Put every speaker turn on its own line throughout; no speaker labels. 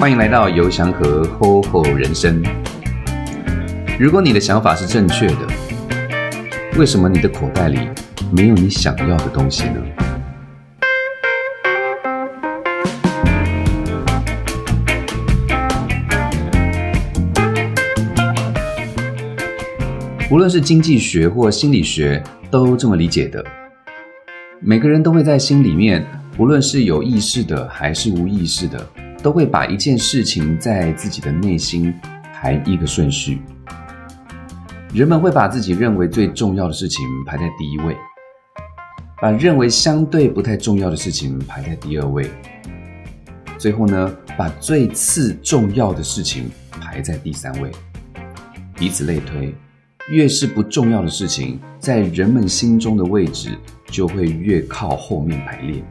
欢迎来到游祥和 Ho Ho 人生。如果你的想法是正确的，为什么你的口袋里没有你想要的东西呢？无论是经济学或心理学，都这么理解的。每个人都会在心里面，无论是有意识的还是无意识的，都会把一件事情在自己的内心排一个顺序。人们会把自己认为最重要的事情排在第一位，把认为相对不太重要的事情排在第二位，最后呢，把最次重要的事情排在第三位，以此类推。越是不重要的事情，在人们心中的位置就会越靠后面排列。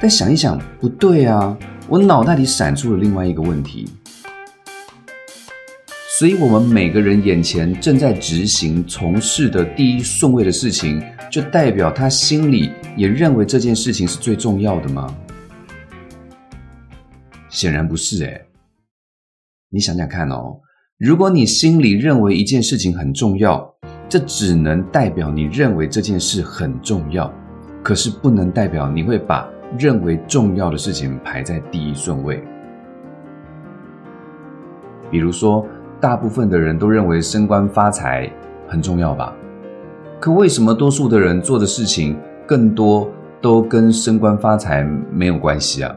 但想一想，不对啊！我脑袋里闪出了另外一个问题。所以，我们每个人眼前正在执行、从事的第一顺位的事情，就代表他心里也认为这件事情是最重要的吗？显然不是，哎，你想想看哦。如果你心里认为一件事情很重要，这只能代表你认为这件事很重要，可是不能代表你会把认为重要的事情排在第一顺位。比如说，大部分的人都认为升官发财很重要吧？可为什么多数的人做的事情更多都跟升官发财没有关系啊？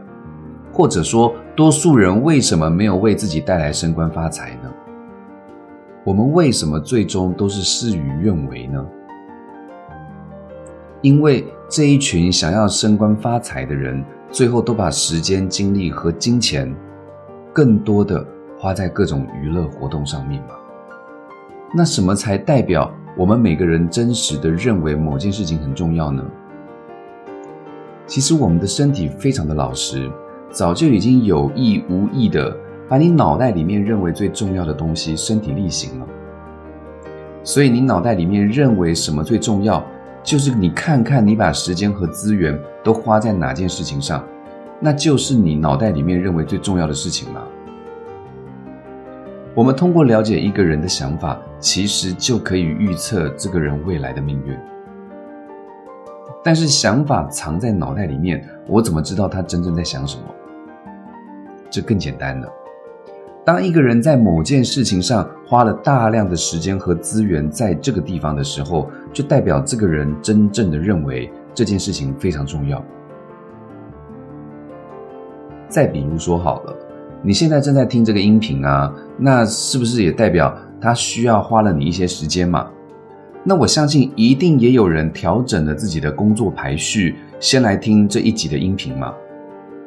或者说，多数人为什么没有为自己带来升官发财呢？我们为什么最终都是事与愿违呢？因为这一群想要升官发财的人，最后都把时间、精力和金钱，更多的花在各种娱乐活动上面嘛。那什么才代表我们每个人真实的认为某件事情很重要呢？其实我们的身体非常的老实，早就已经有意无意的。把你脑袋里面认为最重要的东西身体力行了，所以你脑袋里面认为什么最重要，就是你看看你把时间和资源都花在哪件事情上，那就是你脑袋里面认为最重要的事情了。我们通过了解一个人的想法，其实就可以预测这个人未来的命运。但是想法藏在脑袋里面，我怎么知道他真正在想什么？这更简单了。当一个人在某件事情上花了大量的时间和资源在这个地方的时候，就代表这个人真正的认为这件事情非常重要。再比如说好了，你现在正在听这个音频啊，那是不是也代表他需要花了你一些时间嘛？那我相信一定也有人调整了自己的工作排序，先来听这一集的音频嘛，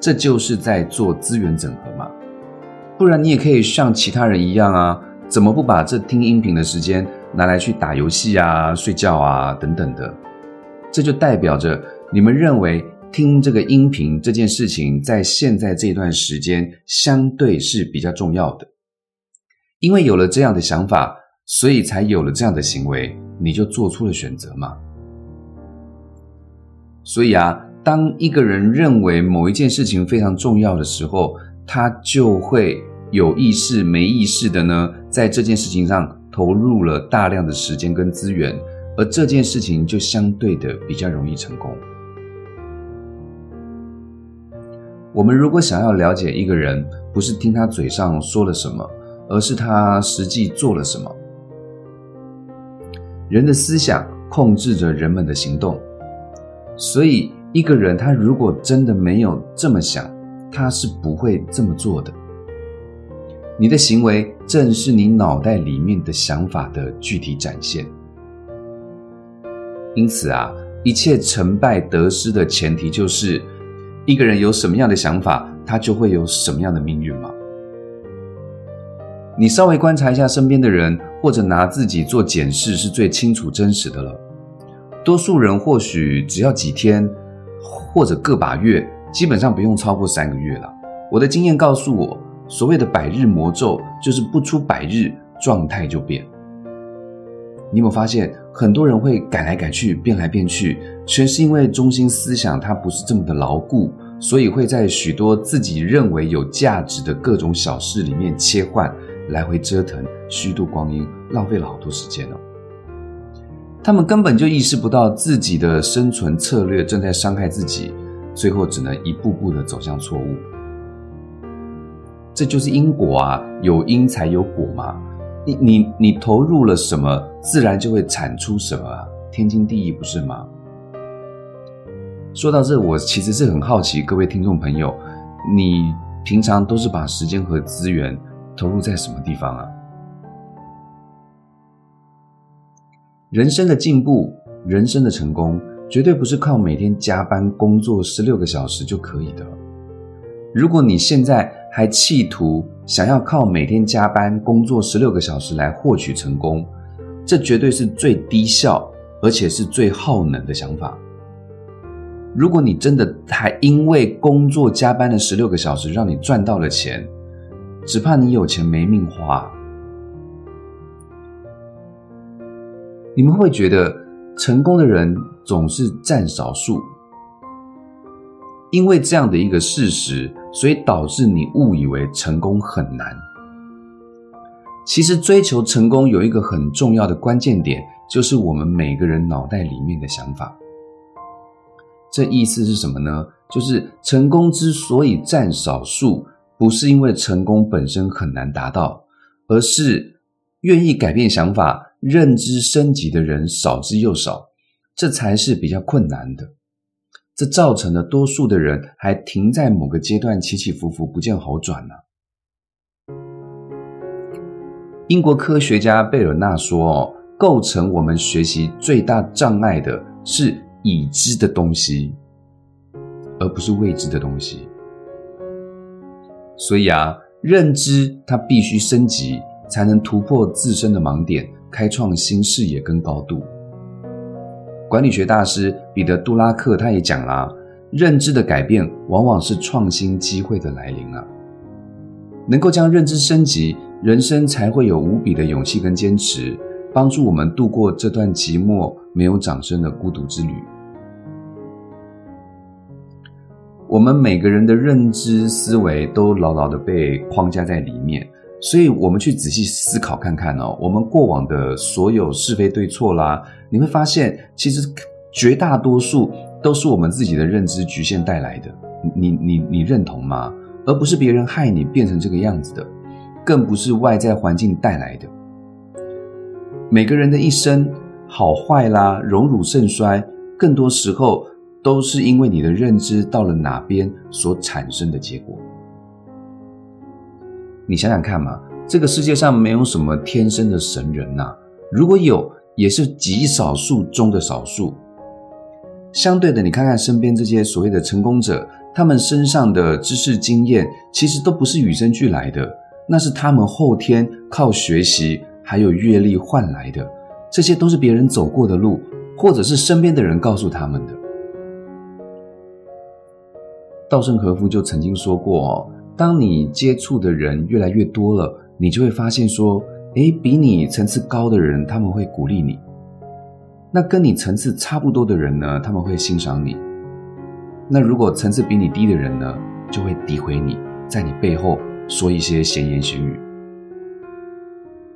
这就是在做资源整合嘛。不然你也可以像其他人一样啊，怎么不把这听音频的时间拿来去打游戏啊、睡觉啊等等的？这就代表着你们认为听这个音频这件事情，在现在这段时间相对是比较重要的。因为有了这样的想法，所以才有了这样的行为，你就做出了选择嘛。所以啊，当一个人认为某一件事情非常重要的时候，他就会有意识、没意识的呢，在这件事情上投入了大量的时间跟资源，而这件事情就相对的比较容易成功。我们如果想要了解一个人，不是听他嘴上说了什么，而是他实际做了什么。人的思想控制着人们的行动，所以一个人他如果真的没有这么想。他是不会这么做的。你的行为正是你脑袋里面的想法的具体展现。因此啊，一切成败得失的前提就是一个人有什么样的想法，他就会有什么样的命运嘛。你稍微观察一下身边的人，或者拿自己做检视，是最清楚真实的了。多数人或许只要几天，或者个把月。基本上不用超过三个月了。我的经验告诉我，所谓的百日魔咒，就是不出百日，状态就变。你有没有发现，很多人会改来改去，变来变去，全是因为中心思想它不是这么的牢固，所以会在许多自己认为有价值的各种小事里面切换，来回折腾，虚度光阴，浪费了好多时间哦。他们根本就意识不到自己的生存策略正在伤害自己，最后只能一步步的走向错误。这就是因果啊，有因才有果嘛。你你你投入了什么，自然就会产出什么啊，天经地义不是吗？说到这，我其实是很好奇，各位听众朋友，你平常都是把时间和资源投入在什么地方啊？人生的进步，人生的成功，绝对不是靠每天加班工作十六个小时就可以的。如果你现在还企图想要靠每天加班工作十六个小时来获取成功，这绝对是最低效而且是最耗能的想法。如果你真的还因为工作加班的十六个小时让你赚到了钱，只怕你有钱没命花。你们会觉得成功的人总是占少数，因为这样的一个事实，所以导致你误以为成功很难。其实追求成功有一个很重要的关键点，就是我们每个人脑袋里面的想法。这意思是什么呢？就是成功之所以占少数，不是因为成功本身很难达到，而是愿意改变想法。认知升级的人少之又少，这才是比较困难的。这造成了多数的人还停在某个阶段，起起伏伏，不见好转呢。英国科学家贝尔纳说：“哦，构成我们学习最大障碍的是已知的东西，而不是未知的东西。所以啊，认知它必须升级，才能突破自身的盲点。”开创新视野跟高度。管理学大师彼得·杜拉克他也讲啦，认知的改变往往是创新机会的来临啊。能够将认知升级，人生才会有无比的勇气跟坚持，帮助我们度过这段寂寞没有掌声的孤独之旅。我们每个人的认知思维都牢牢的被框架在里面。所以，我们去仔细思考看看哦，我们过往的所有是非对错啦，你会发现，其实绝大多数都是我们自己的认知局限带来的。你、你、你认同吗？而不是别人害你变成这个样子的，更不是外在环境带来的。每个人的一生好坏啦，荣辱盛衰，更多时候都是因为你的认知到了哪边所产生的结果。你想想看嘛，这个世界上没有什么天生的神人呐，如果有，也是极少数中的少数。相对的，你看看身边这些所谓的成功者，他们身上的知识经验，其实都不是与生俱来的，那是他们后天靠学习还有阅历换来的，这些都是别人走过的路，或者是身边的人告诉他们的。稻盛和夫就曾经说过。当你接触的人越来越多了，你就会发现说，诶，比你层次高的人他们会鼓励你，那跟你层次差不多的人呢，他们会欣赏你。那如果层次比你低的人呢，就会诋毁你，在你背后说一些闲言闲语。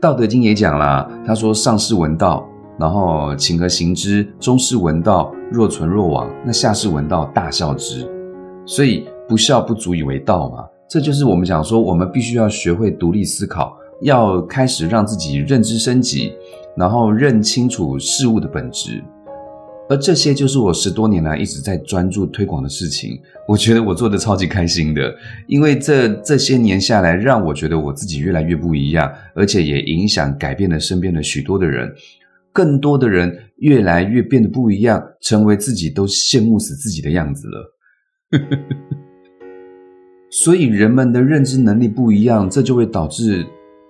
道德经也讲了，他说上士闻道，然后请而行之；中士闻道，若存若亡；那下士闻道，大笑之。所以不孝不足以为道嘛。这就是我们讲说，我们必须要学会独立思考，要开始让自己认知升级，然后认清楚事物的本质。而这些就是我十多年来一直在专注推广的事情。我觉得我做的超级开心的，因为这这些年下来，让我觉得我自己越来越不一样，而且也影响改变了身边的许多的人。更多的人越来越变得不一样，成为自己都羡慕死自己的样子了。所以人们的认知能力不一样，这就会导致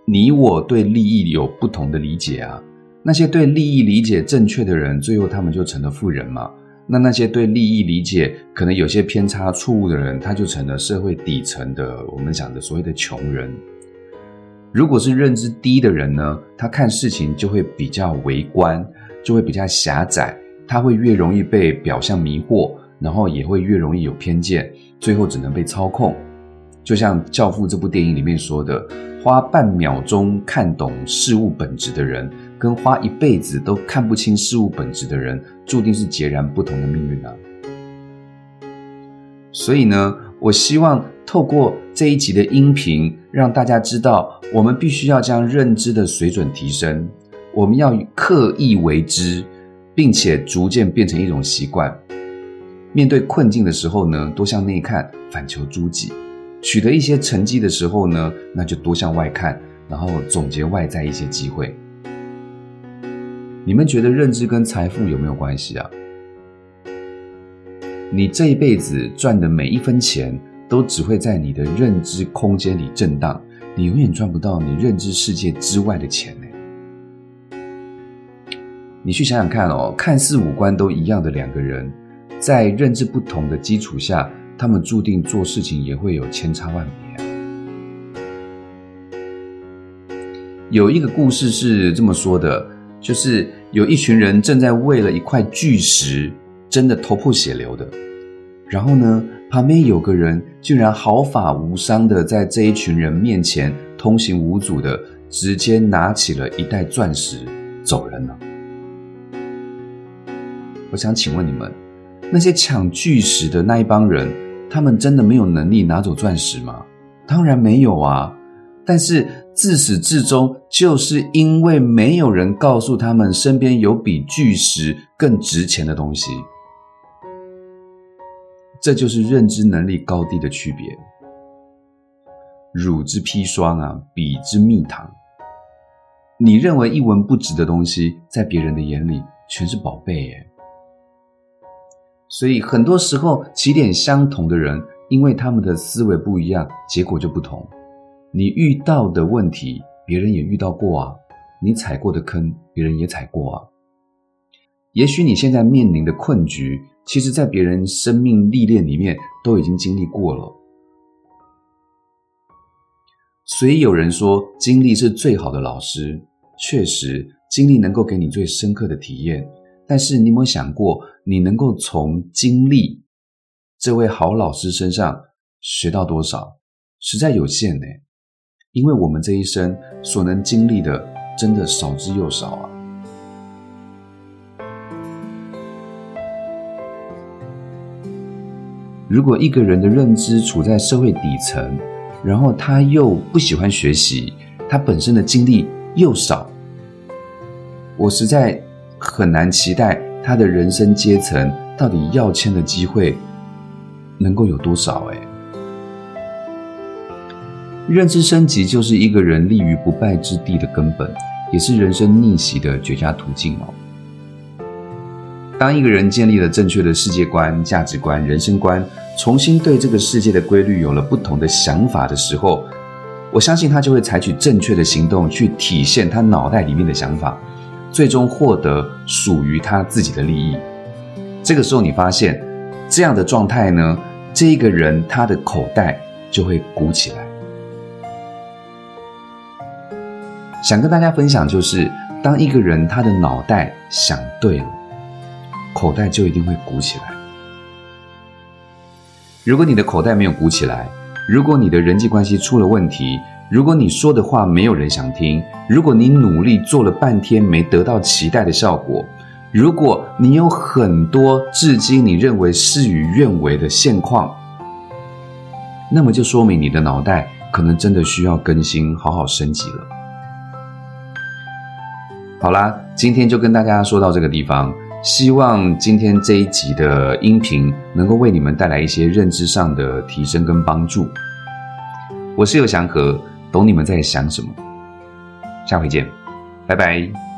你我对利益有不同的理解啊。那些对利益理解正确的人，最后他们就成了富人嘛。那那些对利益理解可能有些偏差错误的人，他就成了社会底层的我们讲的所谓的穷人。如果是认知低的人呢，他看事情就会比较微观，就会比较狭窄，他会越容易被表象迷惑，然后也会越容易有偏见，最后只能被操控。就像《教父》这部电影里面说的，花半秒钟看懂事物本质的人，跟花一辈子都看不清事物本质的人，注定是截然不同的命运啊。所以呢，我希望透过这一集的音频，让大家知道，我们必须要将认知的水准提升，我们要刻意为之，并且逐渐变成一种习惯。面对困境的时候呢，多向内看，反求诸己。取得一些成绩的时候呢，那就多向外看，然后总结外在一些机会。你们觉得认知跟财富有没有关系啊？你这一辈子赚的每一分钱，都只会在你的认知空间里震荡，你永远赚不到你认知世界之外的钱呢。你去想想看哦，看似五官都一样的两个人，在认知不同的基础下。他们注定做事情也会有千差万别。有一个故事是这么说的，就是有一群人正在为了一块巨石争得头破血流的，然后呢，旁边有个人竟然毫发无伤的在这一群人面前通行无阻的直接拿起了一袋钻石走人了。我想请问你们，那些抢巨石的那一帮人？他们真的没有能力拿走钻石吗？当然没有啊！但是自始至终，就是因为没有人告诉他们身边有比巨石更值钱的东西。这就是认知能力高低的区别。汝之砒霜啊，彼之蜜糖。你认为一文不值的东西，在别人的眼里全是宝贝耶。所以很多时候，起点相同的人，因为他们的思维不一样，结果就不同。你遇到的问题，别人也遇到过啊；你踩过的坑，别人也踩过啊。也许你现在面临的困局，其实在别人生命历练里面都已经经历过了。所以有人说，经历是最好的老师。确实，经历能够给你最深刻的体验。但是你有没有想过，你能够从经历这位好老师身上学到多少？实在有限呢，因为我们这一生所能经历的真的少之又少啊。如果一个人的认知处在社会底层，然后他又不喜欢学习，他本身的经历又少，我实在。很难期待他的人生阶层到底要签的机会能够有多少？哎，认知升级就是一个人立于不败之地的根本，也是人生逆袭的绝佳途径哦。当一个人建立了正确的世界观、价值观、人生观，重新对这个世界的规律有了不同的想法的时候，我相信他就会采取正确的行动去体现他脑袋里面的想法。最终获得属于他自己的利益。这个时候，你发现这样的状态呢，这一个人他的口袋就会鼓起来。想跟大家分享，就是当一个人他的脑袋想对了，口袋就一定会鼓起来。如果你的口袋没有鼓起来，如果你的人际关系出了问题，如果你说的话没有人想听，如果你努力做了半天没得到期待的效果，如果你有很多至今你认为事与愿违的现况，那么就说明你的脑袋可能真的需要更新，好好升级了。好啦，今天就跟大家说到这个地方，希望今天这一集的音频能够为你们带来一些认知上的提升跟帮助。我是有祥和。懂你们在想什么，下回见，拜拜。